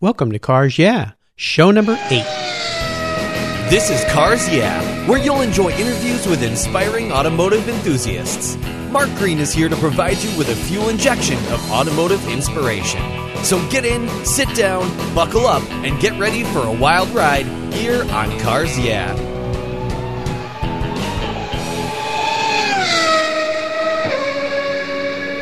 Welcome to Cars Yeah, show number eight. This is Cars Yeah, where you'll enjoy interviews with inspiring automotive enthusiasts. Mark Green is here to provide you with a fuel injection of automotive inspiration. So get in, sit down, buckle up, and get ready for a wild ride here on Cars Yeah.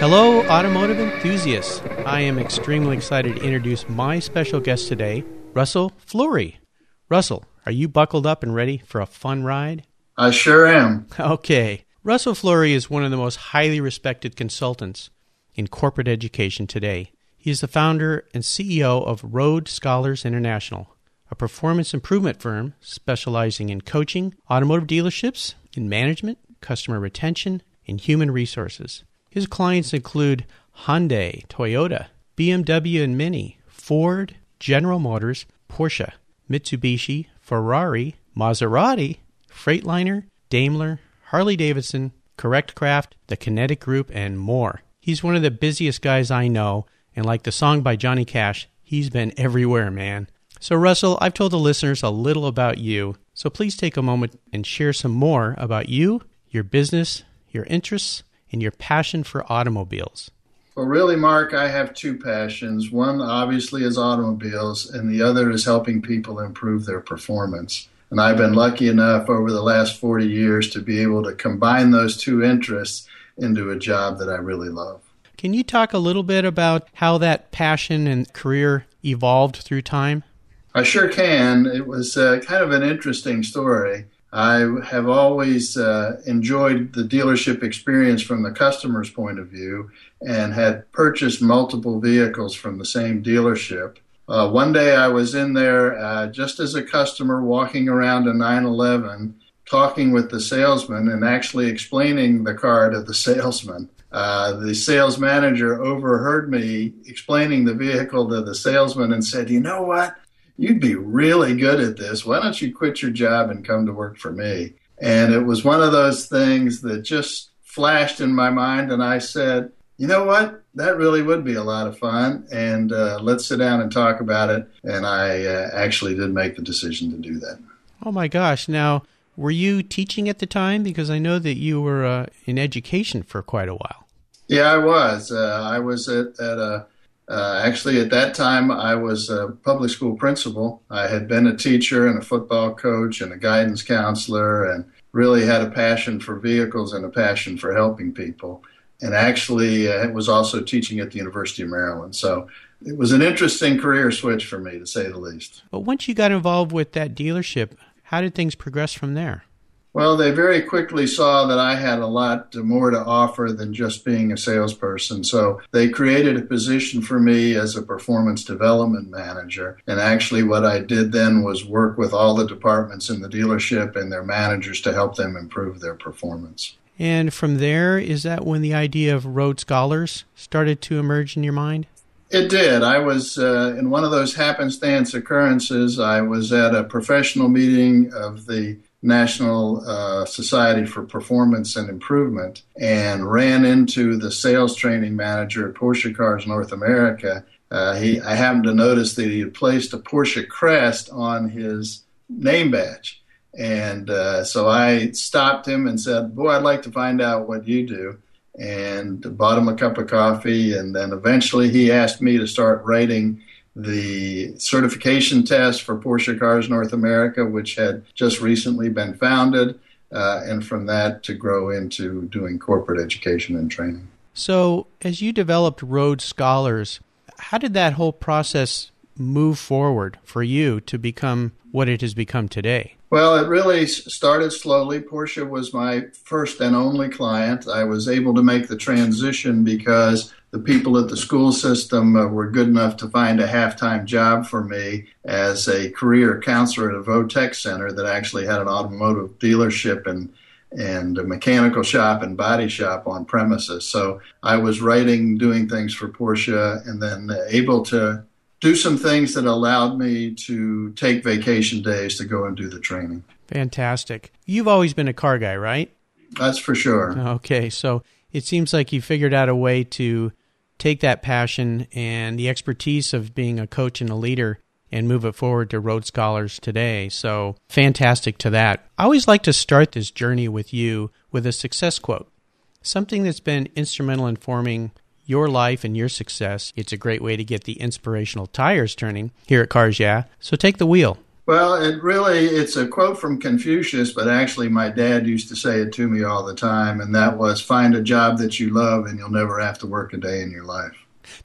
Hello, automotive enthusiasts. I am extremely excited to introduce my special guest today, Russell Fleury. Russell, are you buckled up and ready for a fun ride? I sure am. Okay. Russell Fleury is one of the most highly respected consultants in corporate education today. He is the founder and CEO of Road Scholars International, a performance improvement firm specializing in coaching automotive dealerships in management, customer retention, and human resources. His clients include Hyundai, Toyota, BMW and Mini, Ford, General Motors, Porsche, Mitsubishi, Ferrari, Maserati, Freightliner, Daimler, Harley Davidson, Correct Craft, the Kinetic Group, and more. He's one of the busiest guys I know, and like the song by Johnny Cash, he's been everywhere, man. So, Russell, I've told the listeners a little about you, so please take a moment and share some more about you, your business, your interests, and your passion for automobiles. Well, really, Mark, I have two passions. One, obviously, is automobiles, and the other is helping people improve their performance. And I've been lucky enough over the last 40 years to be able to combine those two interests into a job that I really love. Can you talk a little bit about how that passion and career evolved through time? I sure can. It was uh, kind of an interesting story. I have always uh, enjoyed the dealership experience from the customer's point of view and had purchased multiple vehicles from the same dealership. Uh, one day I was in there uh, just as a customer walking around a 911 talking with the salesman and actually explaining the car to the salesman. Uh, the sales manager overheard me explaining the vehicle to the salesman and said, You know what? You'd be really good at this. Why don't you quit your job and come to work for me? And it was one of those things that just flashed in my mind. And I said, you know what? That really would be a lot of fun. And uh, let's sit down and talk about it. And I uh, actually did make the decision to do that. Oh my gosh. Now, were you teaching at the time? Because I know that you were uh, in education for quite a while. Yeah, I was. Uh, I was at, at a uh, actually, at that time, I was a public school principal. I had been a teacher and a football coach and a guidance counselor and really had a passion for vehicles and a passion for helping people. And actually, uh, was also teaching at the University of Maryland. So it was an interesting career switch for me, to say the least. But once you got involved with that dealership, how did things progress from there? Well, they very quickly saw that I had a lot more to offer than just being a salesperson. So they created a position for me as a performance development manager. And actually, what I did then was work with all the departments in the dealership and their managers to help them improve their performance. And from there, is that when the idea of Road Scholars started to emerge in your mind? It did. I was uh, in one of those happenstance occurrences. I was at a professional meeting of the National uh, Society for Performance and Improvement and ran into the sales training manager at Porsche Cars North America. Uh, he, I happened to notice that he had placed a Porsche crest on his name badge. And uh, so I stopped him and said, Boy, I'd like to find out what you do. And bought him a cup of coffee. And then eventually he asked me to start writing the certification test for Porsche Cars North America, which had just recently been founded, uh, and from that to grow into doing corporate education and training. So, as you developed Road Scholars, how did that whole process move forward for you to become what it has become today? Well, it really started slowly. Porsche was my first and only client. I was able to make the transition because the people at the school system uh, were good enough to find a half-time job for me as a career counselor at a Votech center that actually had an automotive dealership and and a mechanical shop and body shop on premises. So I was writing, doing things for Porsche, and then able to do some things that allowed me to take vacation days to go and do the training. Fantastic. You've always been a car guy, right? That's for sure. Okay, so it seems like you figured out a way to take that passion and the expertise of being a coach and a leader and move it forward to Road Scholars today. So fantastic to that. I always like to start this journey with you with a success quote, something that's been instrumental in forming your life and your success. It's a great way to get the inspirational tires turning here at Cars Yeah. So take the wheel. Well, it really it's a quote from Confucius, but actually my dad used to say it to me all the time, and that was find a job that you love and you'll never have to work a day in your life.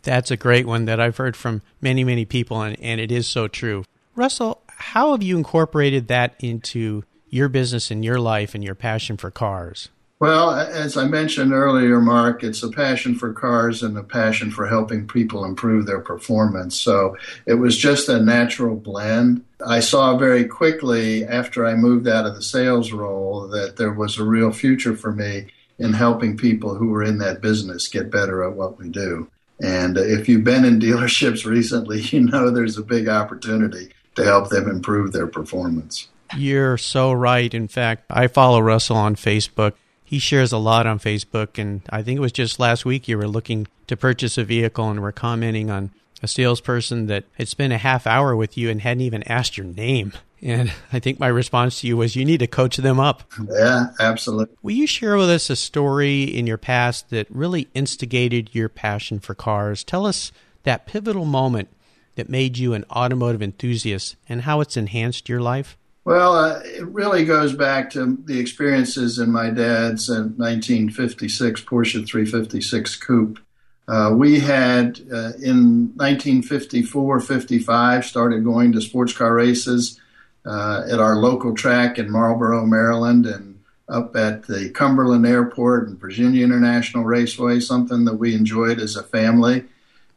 That's a great one that I've heard from many, many people, and, and it is so true. Russell, how have you incorporated that into your business and your life and your passion for cars? Well, as I mentioned earlier, Mark, it's a passion for cars and a passion for helping people improve their performance. So it was just a natural blend. I saw very quickly after I moved out of the sales role that there was a real future for me in helping people who were in that business get better at what we do. And if you've been in dealerships recently, you know there's a big opportunity to help them improve their performance. You're so right. In fact, I follow Russell on Facebook he shares a lot on Facebook, and I think it was just last week you were looking to purchase a vehicle and were commenting on a salesperson that had spent a half hour with you and hadn't even asked your name. And I think my response to you was, you need to coach them up. Yeah, absolutely. Will you share with us a story in your past that really instigated your passion for cars? Tell us that pivotal moment that made you an automotive enthusiast and how it's enhanced your life. Well, uh, it really goes back to the experiences in my dad's uh, 1956 Porsche 356 Coupe. Uh, we had uh, in 1954 55 started going to sports car races uh, at our local track in Marlboro, Maryland, and up at the Cumberland Airport and Virginia International Raceway, something that we enjoyed as a family.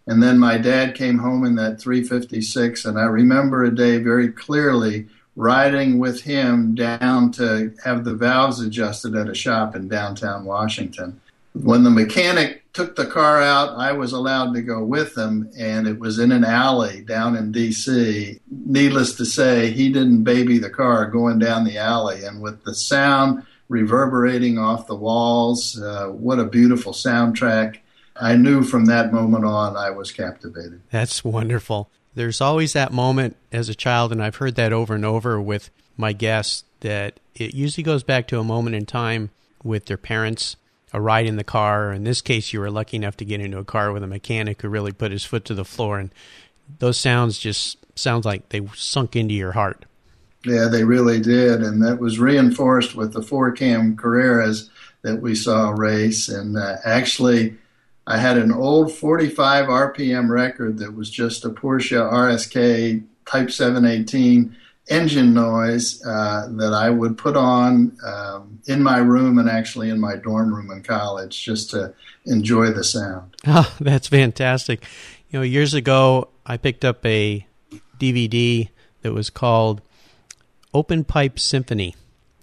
And then my dad came home in that 356, and I remember a day very clearly riding with him down to have the valves adjusted at a shop in downtown Washington. When the mechanic took the car out, I was allowed to go with him, and it was in an alley down in D.C. Needless to say, he didn't baby the car going down the alley, and with the sound reverberating off the walls, uh, what a beautiful soundtrack. I knew from that moment on I was captivated. That's wonderful there's always that moment as a child, and I've heard that over and over with my guests, that it usually goes back to a moment in time with their parents, a ride in the car. In this case, you were lucky enough to get into a car with a mechanic who really put his foot to the floor, and those sounds just sounds like they sunk into your heart. Yeah, they really did, and that was reinforced with the four cam Carreras that we saw race, and uh, actually I had an old 45 RPM record that was just a Porsche RSK Type 718 engine noise uh, that I would put on um, in my room and actually in my dorm room in college just to enjoy the sound. Oh, that's fantastic. You know, years ago, I picked up a DVD that was called Open Pipe Symphony.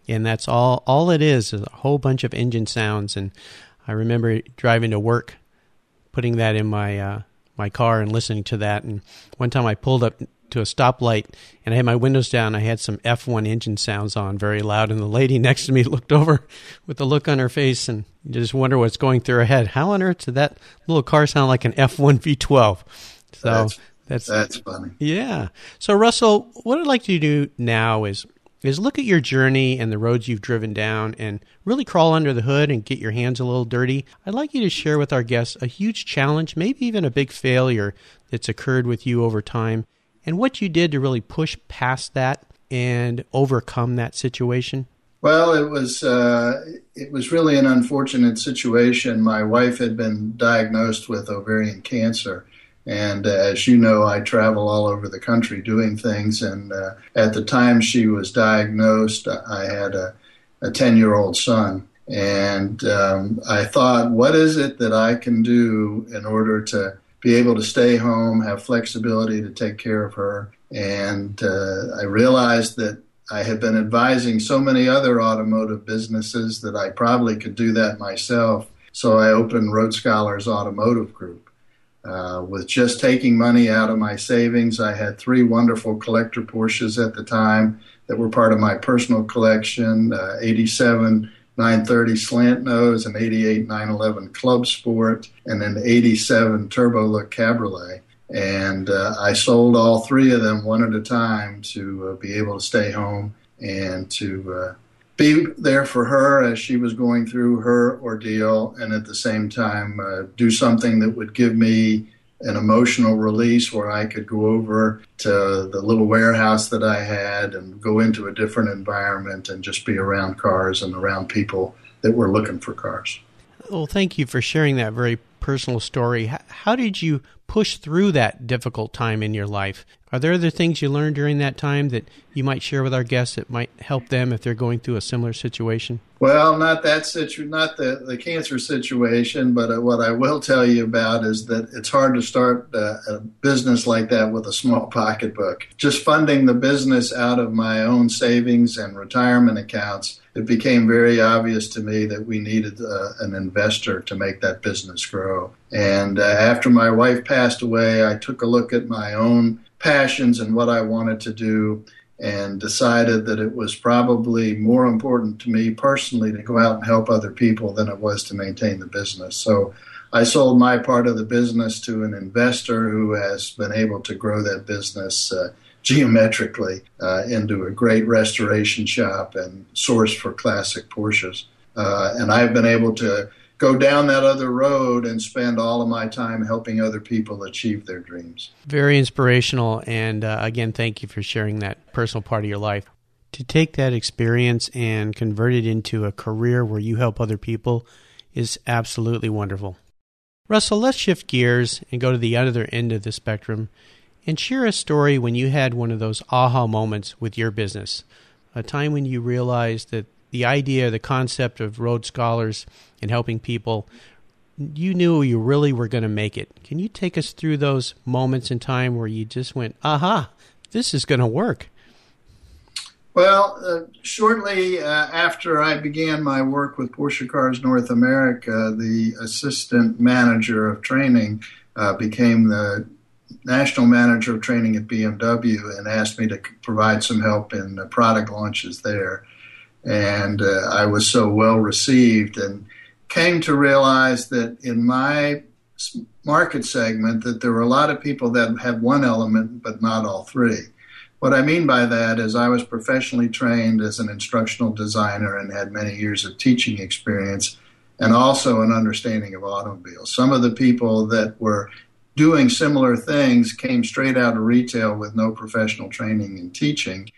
And that's all all it is is a whole bunch of engine sounds and I remember driving to work putting that in my uh, my car and listening to that. And one time I pulled up to a stoplight and I had my windows down. I had some F1 engine sounds on very loud, and the lady next to me looked over with a look on her face, and you just wonder what's going through her head. How on earth did that little car sound like an F1 V12? So that's that's, that's funny. Yeah. So Russell, what I'd like to do now is is look at your journey and the roads you've driven down and really crawl under the hood and get your hands a little dirty. I'd like you to share with our guests a huge challenge, maybe even a big failure that's occurred with you over time, and what you did to really push past that and overcome that situation. Well, it was uh, it was really an unfortunate situation. My wife had been diagnosed with ovarian cancer, and uh, as you know, I travel all over the country doing things. And uh, at the time she was diagnosed, I had a 10 year old son. And um, I thought, what is it that I can do in order to be able to stay home, have flexibility to take care of her? And uh, I realized that I had been advising so many other automotive businesses that I probably could do that myself. So I opened Road Scholars Automotive Group. Uh, with just taking money out of my savings, I had three wonderful collector Porsches at the time that were part of my personal collection uh, 87 930 slant nose, an 88 911 Club Sport, and an 87 Turbo Look Cabriolet. And uh, I sold all three of them one at a time to uh, be able to stay home and to uh, be there for her as she was going through her ordeal, and at the same time uh, do something that would give me an emotional release where I could go over to the little warehouse that I had and go into a different environment and just be around cars and around people that were looking for cars. Well, thank you for sharing that very personal story. How did you push through that difficult time in your life? Are there other things you learned during that time that you might share with our guests that might help them if they're going through a similar situation? Well, not that situ- not the, the cancer situation, but uh, what I will tell you about is that it's hard to start uh, a business like that with a small pocketbook. Just funding the business out of my own savings and retirement accounts it became very obvious to me that we needed uh, an investor to make that business grow. And uh, after my wife passed away, I took a look at my own passions and what I wanted to do and decided that it was probably more important to me personally to go out and help other people than it was to maintain the business. So I sold my part of the business to an investor who has been able to grow that business uh, geometrically uh, into a great restoration shop and source for classic Porsches. Uh, and I've been able to go down that other road and spend all of my time helping other people achieve their dreams. Very inspirational. And uh, again, thank you for sharing that personal part of your life. To take that experience and convert it into a career where you help other people is absolutely wonderful. Russell, let's shift gears and go to the other end of the spectrum and share a story when you had one of those aha moments with your business, a time when you realized that the idea, the concept of Road Scholars and helping people, you knew you really were going to make it. Can you take us through those moments in time where you just went, aha, this is going to work? Well, uh, shortly uh, after I began my work with Porsche Cars North America, the assistant manager of training uh, became the national manager of training at BMW and asked me to provide some help in the product launches there. And uh, I was so well received and came to realize that in my market segment that there were a lot of people that had one element but not all three. What I mean by that is I was professionally trained as an instructional designer and had many years of teaching experience and also an understanding of automobiles. Some of the people that were doing similar things came straight out of retail with no professional training in teaching.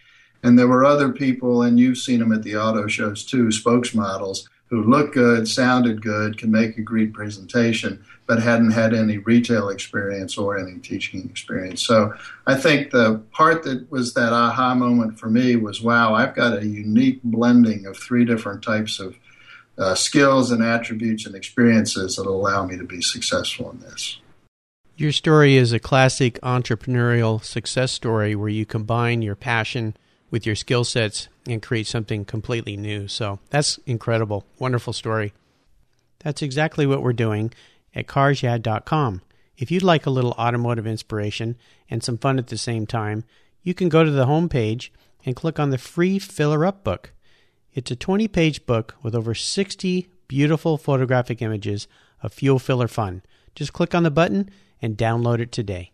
And there were other people, and you've seen them at the auto shows too, spokesmodels who looked good, sounded good, could make a great presentation, but hadn't had any retail experience or any teaching experience. So I think the part that was that aha moment for me was wow, I've got a unique blending of three different types of uh, skills and attributes and experiences that allow me to be successful in this. Your story is a classic entrepreneurial success story where you combine your passion with your skill sets and create something completely new. So that's incredible. Wonderful story. That's exactly what we're doing at carsyeah.com. If you'd like a little automotive inspiration and some fun at the same time, you can go to the home page and click on the free Filler Up book. It's a 20 page book with over 60 beautiful photographic images of fuel filler fun. Just click on the button and download it today.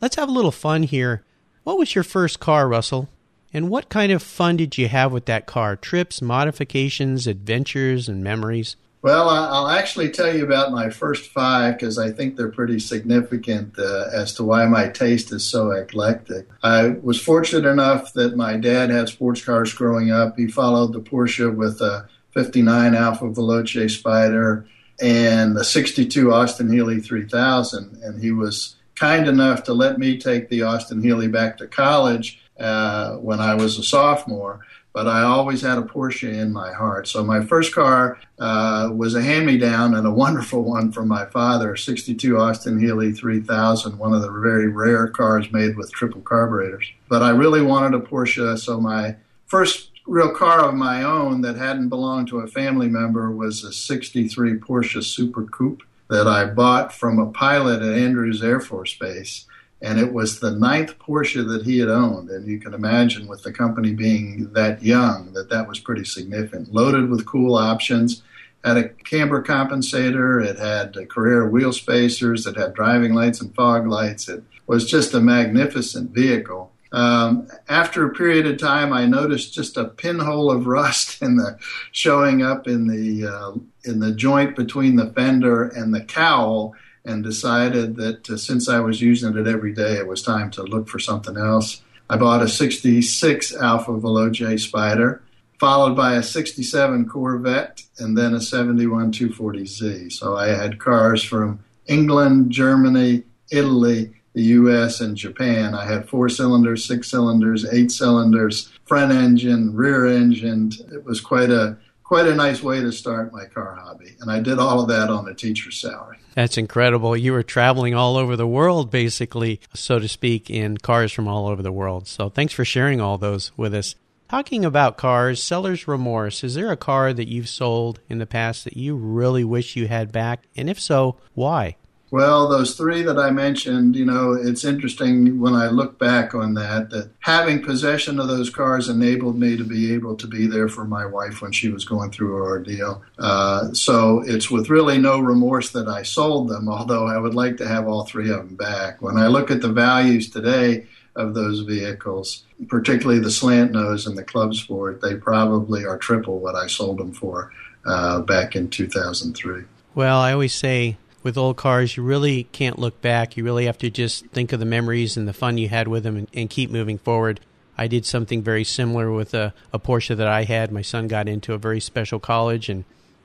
Let's have a little fun here. What was your first car, Russell? And what kind of fun did you have with that car? Trips, modifications, adventures, and memories? Well, I'll actually tell you about my first five because I think they're pretty significant uh, as to why my taste is so eclectic. I was fortunate enough that my dad had sports cars growing up. He followed the Porsche with a 59 Alfa Veloce Spider and the 62 Austin Healey 3000. And he was kind enough to let me take the Austin Healey back to college uh, when I was a sophomore. But I always had a Porsche in my heart. So my first car uh, was a hand-me-down and a wonderful one from my father, 62 Austin Healey 3000, one of the very rare cars made with triple carburetors. But I really wanted a Porsche, so my first real car of my own that hadn't belonged to a family member was a 63 Porsche Super Coupe that I bought from a pilot at Andrews Air Force Base. and it was the ninth Porsche that he had owned. And you can imagine, with the company being that young, that that was pretty significant. Loaded with cool options, had a camber compensator, it had Carrera wheel spacers, it had driving lights and fog lights. It was just a magnificent vehicle. Um, after a period of time, I noticed just a pinhole of rust in the showing up in the uh, in the joint between the fender and the cowl, and decided that uh, since I was using it every day, it was time to look for something else. I bought a '66 Alfa Veloce Spider, followed by a '67 Corvette, and then a '71 240Z. So I had cars from England, Germany, Italy the US and Japan. I had four cylinders, six cylinders, eight cylinders, front engine, rear engine. It was quite a quite a nice way to start my car hobby. And I did all of that on a teacher's salary. That's incredible. You were traveling all over the world, basically, so to speak, in cars from all over the world. So thanks for sharing all those with us. Talking about cars, seller's remorse. Is there a car that you've sold in the past that you really wish you had back? And if so, why? Well, those three that I mentioned, you know, it's interesting when I look back on that, that having possession of those cars enabled me to be able to be there for my wife when she was going through her ordeal. Uh, so it's with really no remorse that I sold them, although I would like to have all three of them back. When I look at the values today, of those vehicles, particularly the slant nose and the club sport, they probably are triple what I sold them for uh, back in 2003. Well, I always say with old cars, you really can't look back. You really have to just think of the memories and the fun you had with them and, and keep moving forward. I did something very similar with a, a Porsche that I had. My son got into a very special college, and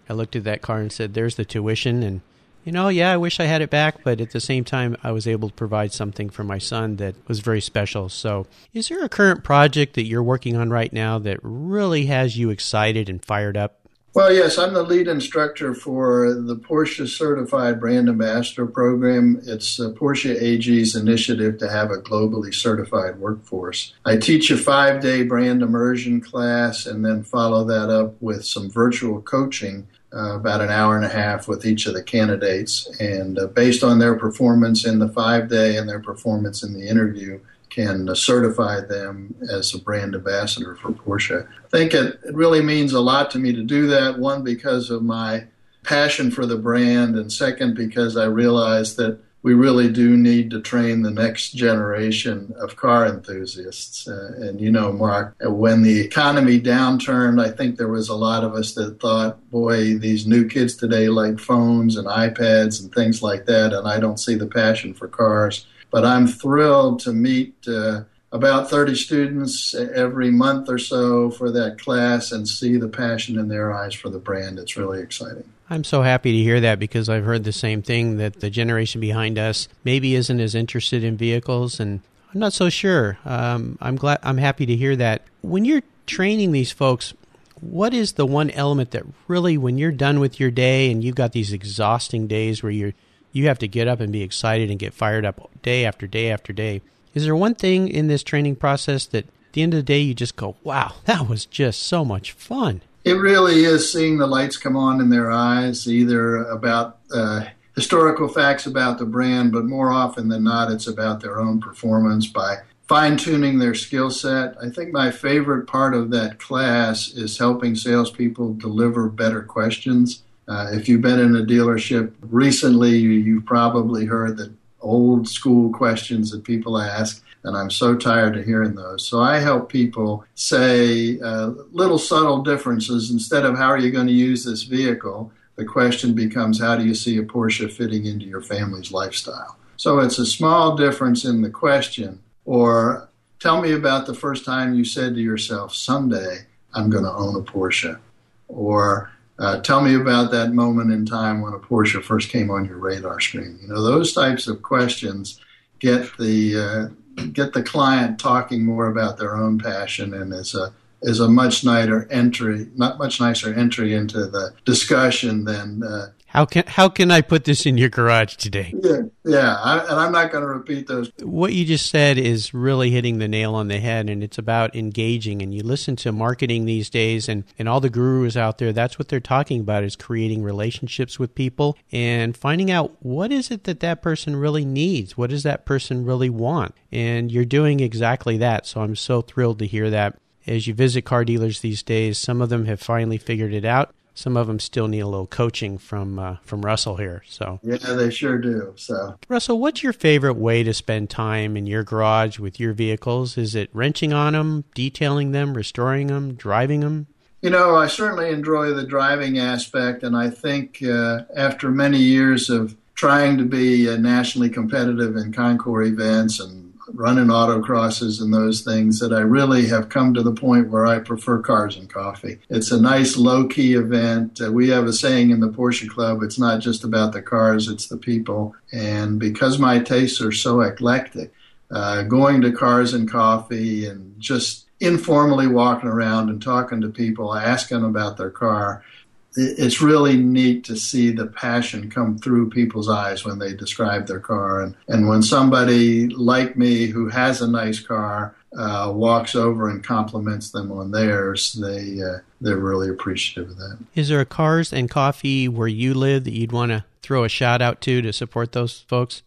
I looked at that car and said, There's the tuition. And, you know, yeah, I wish I had it back, but at the same time, I was able to provide something for my son that was very special. So, is there a current project that you're working on right now that really has you excited and fired up? Well, yes, I'm the lead instructor for the Porsche Certified Brand Ambassador Program. It's Porsche AG's initiative to have a globally certified workforce. I teach a five day brand immersion class and then follow that up with some virtual coaching. Uh, about an hour and a half with each of the candidates. And uh, based on their performance in the five day and their performance in the interview, can certify them as a brand ambassador for Porsche. I think it, it really means a lot to me to do that. One, because of my passion for the brand, and second, because I realize that we really do need to train the next generation of car enthusiasts. Uh, and you know, Mark, when the economy downturned, I think there was a lot of us that thought, boy, these new kids today like phones and iPads and things like that, and I don't see the passion for cars. But I'm thrilled to meet uh, about 30 students every month or so for that class and see the passion in their eyes for the brand. It's really exciting. I'm so happy to hear that because I've heard the same thing that the generation behind us maybe isn't as interested in vehicles, and I'm not so sure. Um, I'm glad. I'm happy to hear that. When you're training these folks, what is the one element that really, when you're done with your day and you've got these exhausting days where you're you have to get up and be excited and get fired up day after day after day. Is there one thing in this training process that at the end of the day you just go, wow, that was just so much fun? It really is seeing the lights come on in their eyes, either about uh, historical facts about the brand, but more often than not, it's about their own performance by fine tuning their skill set. I think my favorite part of that class is helping salespeople deliver better questions. Uh, if you've been in a dealership recently, you, have probably heard the old school questions that people ask, and I'm so tired of hearing those. So I help people say uh, little subtle differences. Instead of how are you going to use this vehicle, the question becomes how do you see a Porsche fitting into your family's lifestyle? So it's a small difference in the question, or tell me about the first time you said to yourself, someday I'm going to own a Porsche. Or uh, tell me about that moment in time when a Porsche first came on your radar screen. You know, those types of questions get the uh, get the client talking more about their own passion and is a is a much nicer entry, not much nicer entry into the discussion than uh, How can how can I put this in your garage today? Yeah, yeah, I, and I'm not going to repeat those. What you just said is really hitting the nail on the head, and it's about engaging. And you listen to marketing these days, and and all the gurus out there. That's what they're talking about is creating relationships with people and finding out what is it that that person really needs. What does that person really want? And you're doing exactly that. So I'm so thrilled to hear that. As you visit car dealers these days, some of them have finally figured it out some of them still need a little coaching from uh, from Russell here. So yeah, they sure do. So Russell, what's your favorite way to spend time in your garage with your vehicles? Is it wrenching on them, detailing them, restoring them, driving them? You know, I certainly enjoy the driving aspect, and I think uh, after many years of trying to be uh, nationally competitive in concours events and running autocrosses and those things that I really have come to the point where I prefer cars and coffee. It's a nice low key event. Uh, we have a saying in the Porsche Club it's not just about the cars, it's the people. And because my tastes are so eclectic, uh, going to cars and coffee and just informally walking around and talking to people, asking about their car it's really neat to see the passion come through people's eyes when they describe their car. And, and when somebody like me who has a nice car uh, walks over and compliments them on theirs, they, uh, they're really appreciative of that. Is there a Cars and Coffee where you live that you'd want to throw a shout out to to support those folks?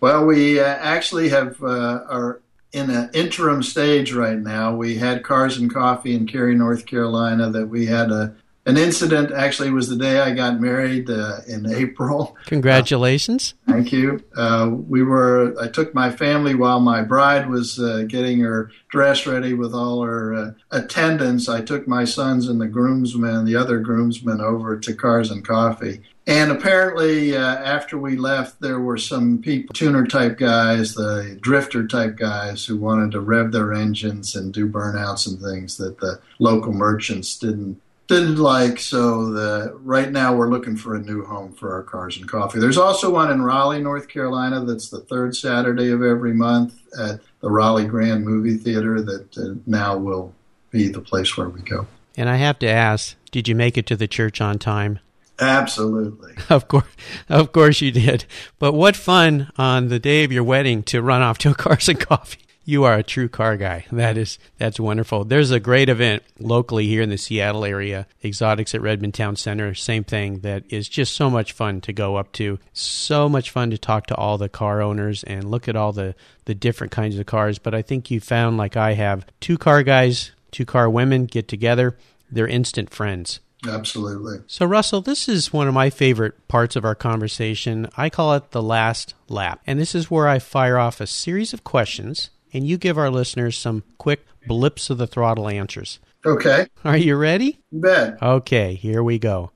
Well, we uh, actually have uh, are in an interim stage right now. We had Cars and Coffee in Cary, North Carolina, that we had a an incident actually was the day I got married uh, in April. Congratulations! Uh, thank you. Uh, we were. I took my family while my bride was uh, getting her dress ready with all her uh, attendants. I took my sons and the groomsmen, the other groomsmen, over to Cars and Coffee. And apparently, uh, after we left, there were some people, tuner type guys, the drifter type guys, who wanted to rev their engines and do burnouts and things that the local merchants didn't didn't like. So the right now we're looking for a new home for our cars and coffee. There's also one in Raleigh, North Carolina. That's the third Saturday of every month at the Raleigh Grand Movie Theater. That uh, now will be the place where we go. And I have to ask, did you make it to the church on time? Absolutely. Of course, of course you did. But what fun on the day of your wedding to run off to a cars and coffee you are a true car guy. That is that's wonderful. There's a great event locally here in the Seattle area, Exotics at Redmond Town Center. Same thing that is just so much fun to go up to. So much fun to talk to all the car owners and look at all the the different kinds of cars. But I think you found, like I have, two car guys, two car women get together. They're instant friends. Absolutely. So, Russell, this is one of my favorite parts of our conversation. I call it the last lap. And this is where I fire off a series of questions and you give our listeners some quick blips of the throttle answers. Okay. Are you ready? You bet. Okay, here we go.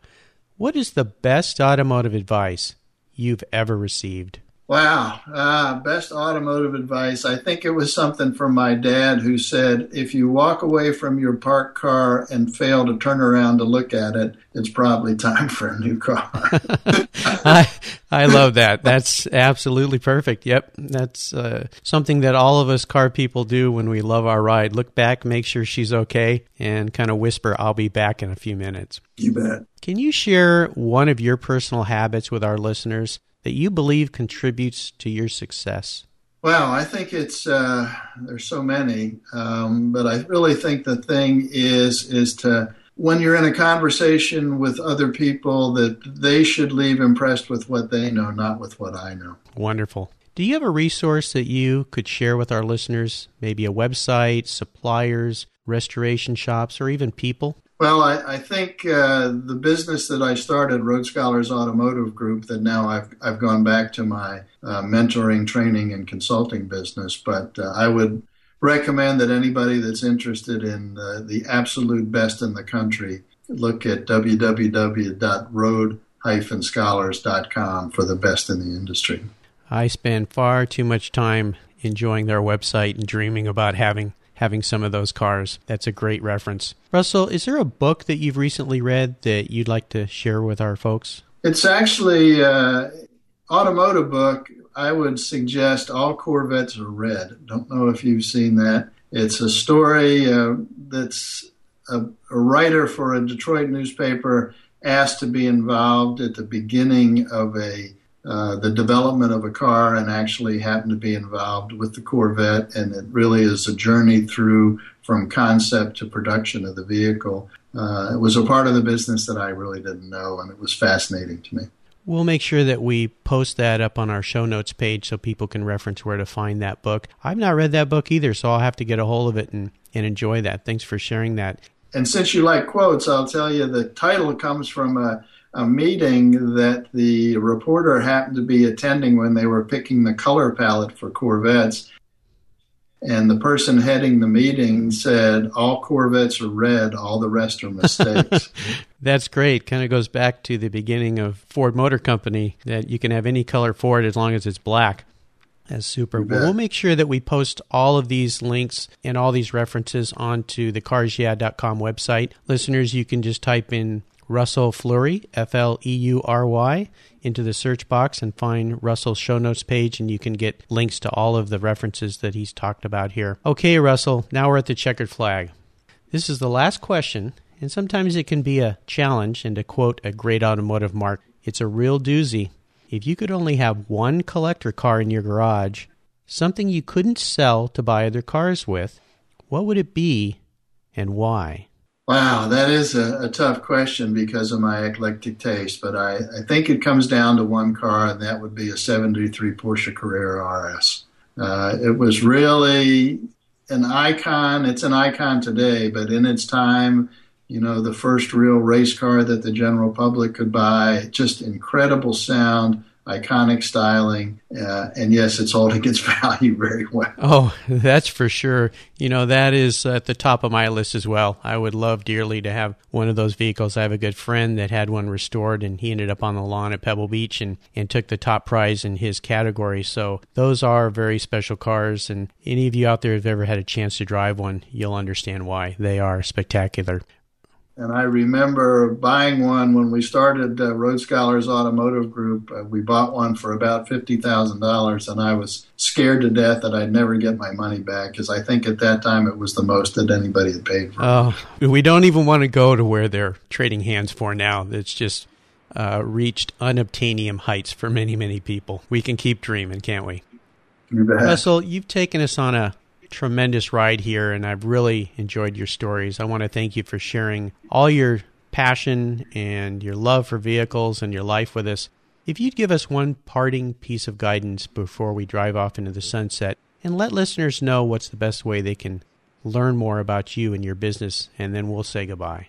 What is the best automotive advice you've ever received? Wow. Uh, best automotive advice. I think it was something from my dad who said if you walk away from your parked car and fail to turn around to look at it, it's probably time for a new car. I, I love that. That's absolutely perfect. Yep. That's uh, something that all of us car people do when we love our ride. Look back, make sure she's okay, and kind of whisper, I'll be back in a few minutes. You bet. Can you share one of your personal habits with our listeners that you believe contributes to your success? Well, I think it's uh, there's so many, um, but I really think the thing is is to when you're in a conversation with other people that they should leave impressed with what they know, not with what I know. Wonderful. Do you have a resource that you could share with our listeners? Maybe a website, suppliers, restoration shops, or even people? Well, I, I think uh, the business that I started, Road Scholars Automotive Group, that now I've I've gone back to my uh, mentoring, training, and consulting business. But uh, I would recommend that anybody that's interested in the absolute best in the country look at www.road-scholars.com for the best in the industry. I spend far too much time enjoying their website and dreaming about having having some of those cars. That's a great reference. Russell, is there a book that you've recently read that you'd like to share with our folks? It's actually uh, automotive book. I would suggest All Corvettes Are Red. Don't know if you've seen that. It's a story uh, that's a, a, writer for a Detroit newspaper asked to be involved at the beginning of a uh, the development of a car and actually happened to be involved with the Corvette. And it really is a journey through from concept to production of the vehicle. Uh, it was a part of the business that I really didn't know, and it was fascinating to me. We'll make sure that we post that up on our show notes page so people can reference where to find that book. I've not read that book either, so I'll have to get a hold of it and, and enjoy that. Thanks for sharing that. And since you like quotes, I'll tell you the title comes from a, a meeting that the reporter happened to be attending when they were picking the color palette for Corvettes. And the person heading the meeting said, All Corvettes are red, all the rest are mistakes. That's great. Kind of goes back to the beginning of Ford Motor Company that you can have any color Ford as long as it's black. That's super. Well, we'll make sure that we post all of these links and all these references onto the carsyeah.com website. Listeners, you can just type in Russell Fleury, F L E U R Y, into the search box and find Russell's show notes page, and you can get links to all of the references that he's talked about here. Okay, Russell, now we're at the checkered flag. This is the last question, and sometimes it can be a challenge. And to quote a great automotive mark, it's a real doozy. If you could only have one collector car in your garage, something you couldn't sell to buy other cars with, what would it be and why? Wow, that is a, a, tough question because of my eclectic taste, but I, I, think it comes down to one car, and that would be a 73 Porsche Carrera RS. Uh, it was really an icon. It's an icon today, but in its time, you know, the first real race car that the general public could buy, just incredible sound iconic styling, uh, and yes, it's holding its value very well. Oh, that's for sure. You know, that is at the top of my list as well. I would love dearly to have one of those vehicles. I have a good friend that had one restored, and he ended up on the lawn at Pebble Beach and, and took the top prize in his category. So those are very special cars, and any of you out there who've ever had a chance to drive one, you'll understand why. They are spectacular. And I remember buying one when we started uh, Road Scholars Automotive Group. Uh, we bought one for about $50,000, and I was scared to death that I'd never get my money back because I think at that time it was the most that anybody had paid for. Oh, we don't even want to go to where they're trading hands for now. It's just uh, reached unobtainium heights for many, many people. We can keep dreaming, can't we? You Russell, you've taken us on a tremendous ride here, and I've really enjoyed your stories. I want to thank you for sharing all your passion and your love for vehicles and your life with us. If you'd give us one parting piece of guidance before we drive off into the sunset and let listeners know what's the best way they can learn more about you and your business, and then we'll say goodbye.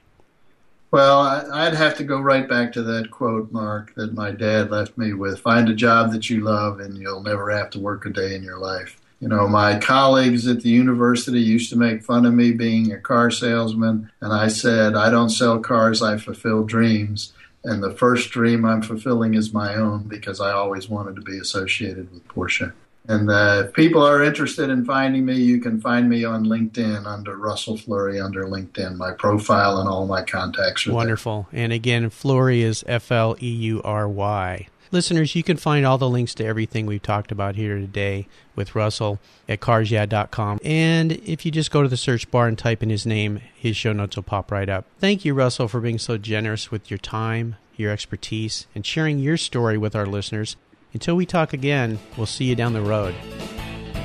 Well, I'd have to go right back to that quote, Mark, that my dad left me with find a job that you love, and you'll never have to work a day in your life. You know, my colleagues at the university used to make fun of me being a car salesman, and I said, I don't sell cars, I fulfill dreams. And the first dream I'm fulfilling is my own because I always wanted to be associated with Porsche. And uh, if people are interested in finding me, you can find me on LinkedIn under Russell Fleury under LinkedIn. My profile and all my contacts are Wonderful. There. And again, Fleury is F L E U R Y. Listeners, you can find all the links to everything we've talked about here today with Russell at carsyeah.com. And if you just go to the search bar and type in his name, his show notes will pop right up. Thank you, Russell, for being so generous with your time, your expertise, and sharing your story with our listeners. Until we talk again, we'll see you down the road.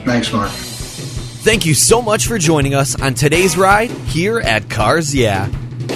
Thanks, Mark. Thank you so much for joining us on today's ride here at Cars Yeah.